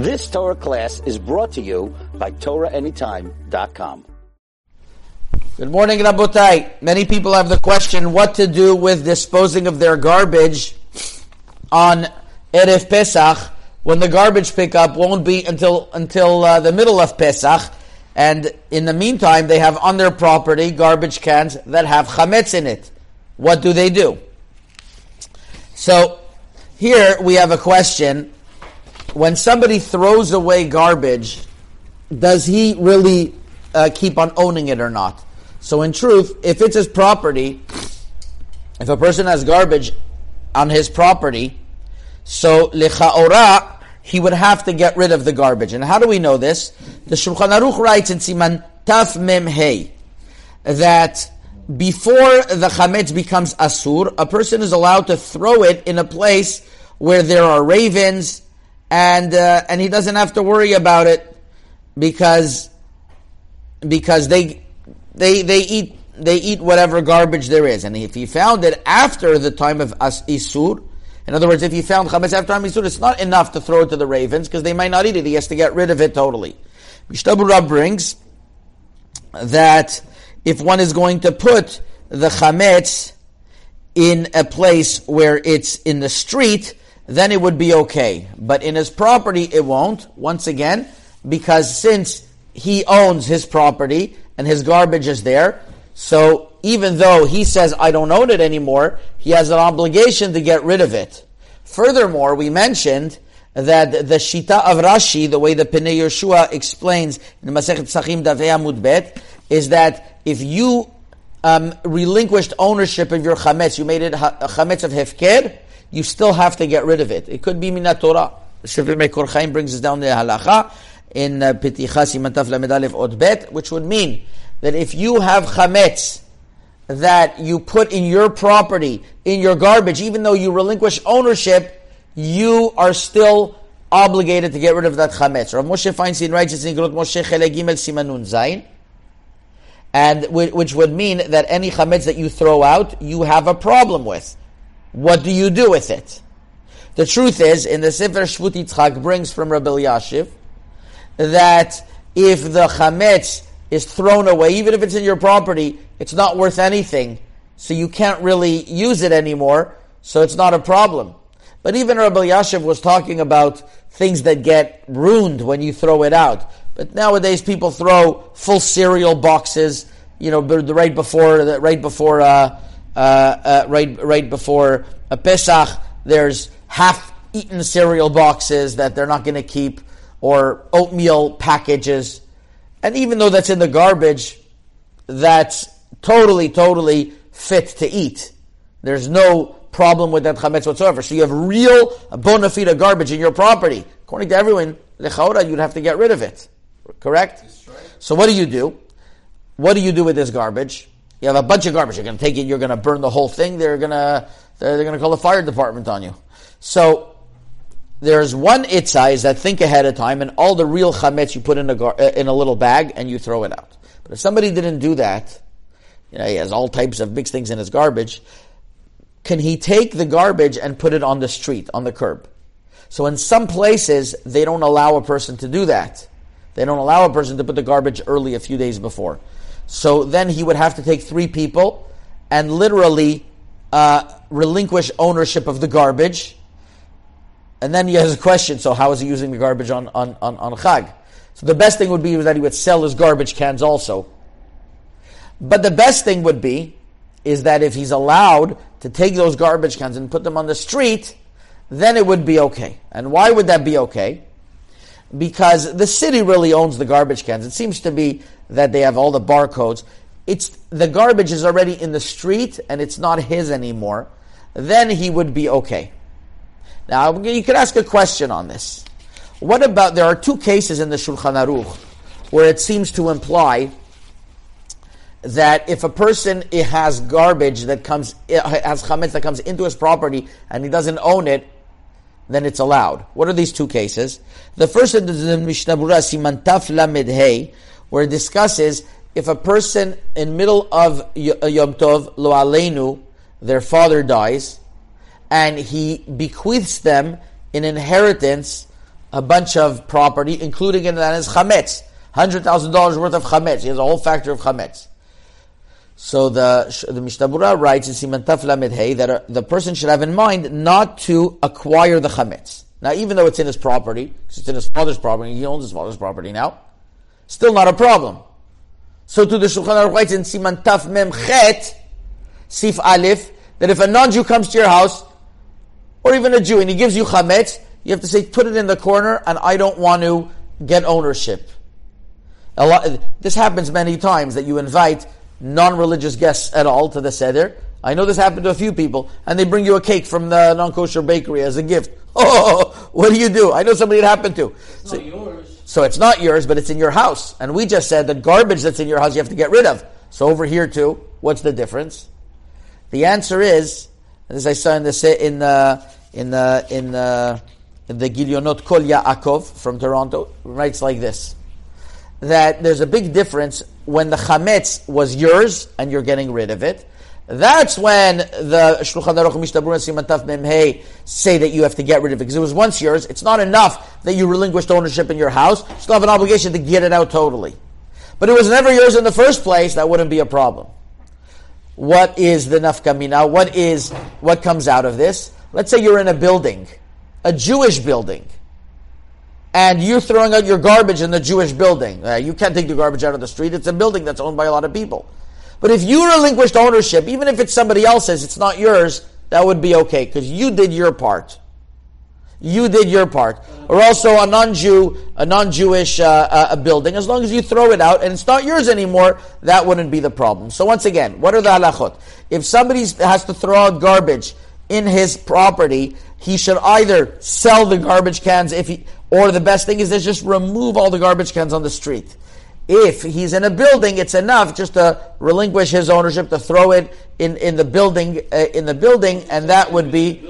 This Torah class is brought to you by TorahAnytime.com. Good morning, Rabotai. Many people have the question what to do with disposing of their garbage on Erev Pesach when the garbage pickup won't be until until uh, the middle of Pesach, and in the meantime they have on their property garbage cans that have chametz in it. What do they do? So here we have a question when somebody throws away garbage, does he really uh, keep on owning it or not? So, in truth, if it's his property, if a person has garbage on his property, so lechaora, he would have to get rid of the garbage. And how do we know this? The Shulchan Aruch writes in Siman Taf Mem Hey that before the chametz becomes asur, a person is allowed to throw it in a place where there are ravens and uh, and he doesn't have to worry about it because because they they they eat they eat whatever garbage there is, and if he found it after the time of as isur, in other words, if he found chametz after time isur, it's not enough to throw it to the ravens because they might not eat it. He has to get rid of it totally. Mishnah Berurah brings that if one is going to put the chametz in a place where it's in the street, then it would be okay. But in his property, it won't, once again, because since he owns his property and his garbage is there, so even though he says, I don't own it anymore, he has an obligation to get rid of it. Furthermore, we mentioned that the Shita of Rashi, the way the Pnei Yehoshua explains in the Masechet Sachim Davei Amud Bet, is that if you um, relinquished ownership of your chametz, you made it a chametz of hefker, you still have to get rid of it. It could be minat Torah. Sefer Mekor Chaim brings us down the halacha in uh, Peticha Simantaf Lamedalev Od Bet, which would mean that if you have chametz that you put in your property, in your garbage, even though you relinquish ownership, you are still obligated to get rid of that chametz. Rav Moshe Feinstein writes in Igrot Moshe Chele Simanun Zayin, and which would mean that any chametz that you throw out, you have a problem with. What do you do with it? The truth is, in the Sefer Shvut Yitzchak brings from Rav Elyashiv, that if the chametz is thrown away, even if it's in your property, it's not worth anything, so you can't really use it anymore, so it's not a problem. But even Rav Elyashiv was talking about things that get ruined when you throw it out. But nowadays, people throw full cereal boxes, you know, right before, right before, uh, uh, uh, right right before a Pesach. There's half-eaten cereal boxes that they're not going to keep, or oatmeal packages, and even though that's in the garbage, that's totally, totally fit to eat. There's no problem with that chametz whatsoever. So you have real bona fide garbage in your property. According to everyone, lechaora, you'd have to get rid of it. Correct? So what do you do? What do you do with this garbage? You have a bunch of garbage. You're going to take it. You're going to burn the whole thing. They're going to they're, going to call the fire department on you. So there's one eitzah is that think ahead of time, and all the real chametz you put in a uh, in a little bag and you throw it out. But if somebody didn't do that, you know, he has all types of mixed things in his garbage. Can he take the garbage and put it on the street, on the curb? So in some places, they don't allow a person to do that. They don't allow a person to put the garbage early a few days before. So then he would have to take three people and literally uh, relinquish ownership of the garbage. And then he has a question, so how is he using the garbage on, on, on, on Chag? So the best thing would be that he would sell his garbage cans also. But the best thing would be is that if he's allowed to take those garbage cans and put them on the street, then it would be okay. And why would that be okay? Because the city really owns the garbage cans. It seems to be that they have all the barcodes. It's the garbage is already in the street and it's not his anymore. Then he would be okay. Now you could ask a question on this. What about there are two cases in the Shulchan Aruch where it seems to imply that if a person has garbage that comes has chametz that comes into his property and he doesn't own it, then it's allowed. What are these two cases? The first is in Mishnah Berurah Siman Taf Lamed Hey, where it discusses if a person in middle of uh, Yom Tov, Lo Aleinu, their father dies, and he bequeaths them in inheritance a bunch of property, including in that is chametz, hundred thousand dollars worth of chametz. He has a whole factory of chametz. So the the Mishnah Berurah writes in Siman Taf Hey that uh, the person should have in mind not to acquire the chametz. Now, even though it's in his property, it's in his father's property, he owns his father's property now, still not a problem. So to the Shulchan Aruch writes in Siman Taf Mem Chet, Sif Alif, that if a non-Jew comes to your house, or even a Jew, and he gives you chametz, you have to say, put it in the corner, and I don't want to get ownership. Lot, this happens many times that you invite non-religious guests at all to the seder. I know this happened to a few people, and they bring you a cake from the non-kosher bakery as a gift. Oh, what do you do? I know somebody it happened to. It's so, not yours. So it's not yours, but it's in your house. And we just said that garbage that's in your house you have to get rid of. So over here too, what's the difference? The answer is, as I saw in the uh, uh, uh, in the in the in the, in the Gilionot Kol Yaakov from Toronto, writes like this: that there's a big difference when the chametz was yours and you're getting rid of it. That's when the Shulchan Aruch Mishnah Berurah Siman Taf Mem say that you have to get rid of it because it was once yours. It's not enough that you relinquished ownership in your house. You still have an obligation to get it out totally. But it was never yours in the first place. That wouldn't be a problem. What is the nafkamina? What is what comes out of this? Let's say you're in a building, a Jewish building and you're throwing out your garbage in the Jewish building. Uh, you can't take the garbage out of the street. It's a building that's owned by a lot of people. But if you relinquished ownership, even if it's somebody else's, it's not yours, that would be okay because you did your part. You did your part. Or also a non-Jew, a non-Jewish uh, uh, building, as long as you throw it out and it's not yours anymore, that wouldn't be the problem. So once again, what are the halachot? If somebody has to throw out garbage in his property, he should either sell the garbage cans if he, or the best thing is to just remove all the garbage cans on the street. If he's in a building, it's enough just to relinquish his ownership to throw it in, in the building uh, in the building, and that would be.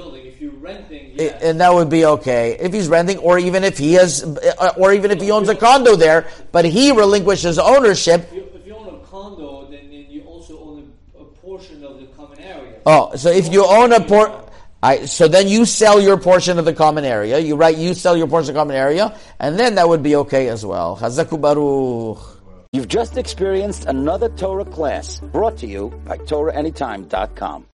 Renting, yes. and that would be okay if he's renting, or even if he has, uh, or even if he owns a condo there, but he relinquishes ownership. If you, if you own a condo, then, then you also own a, a, portion of the common area. Oh, so if you own a port. I, so then you sell your portion of the common area. You write, you sell your portion of the common area, and then that would be okay as well. Chazaku Baruch. You've just experienced another Torah class brought to you by TorahAnytime.com.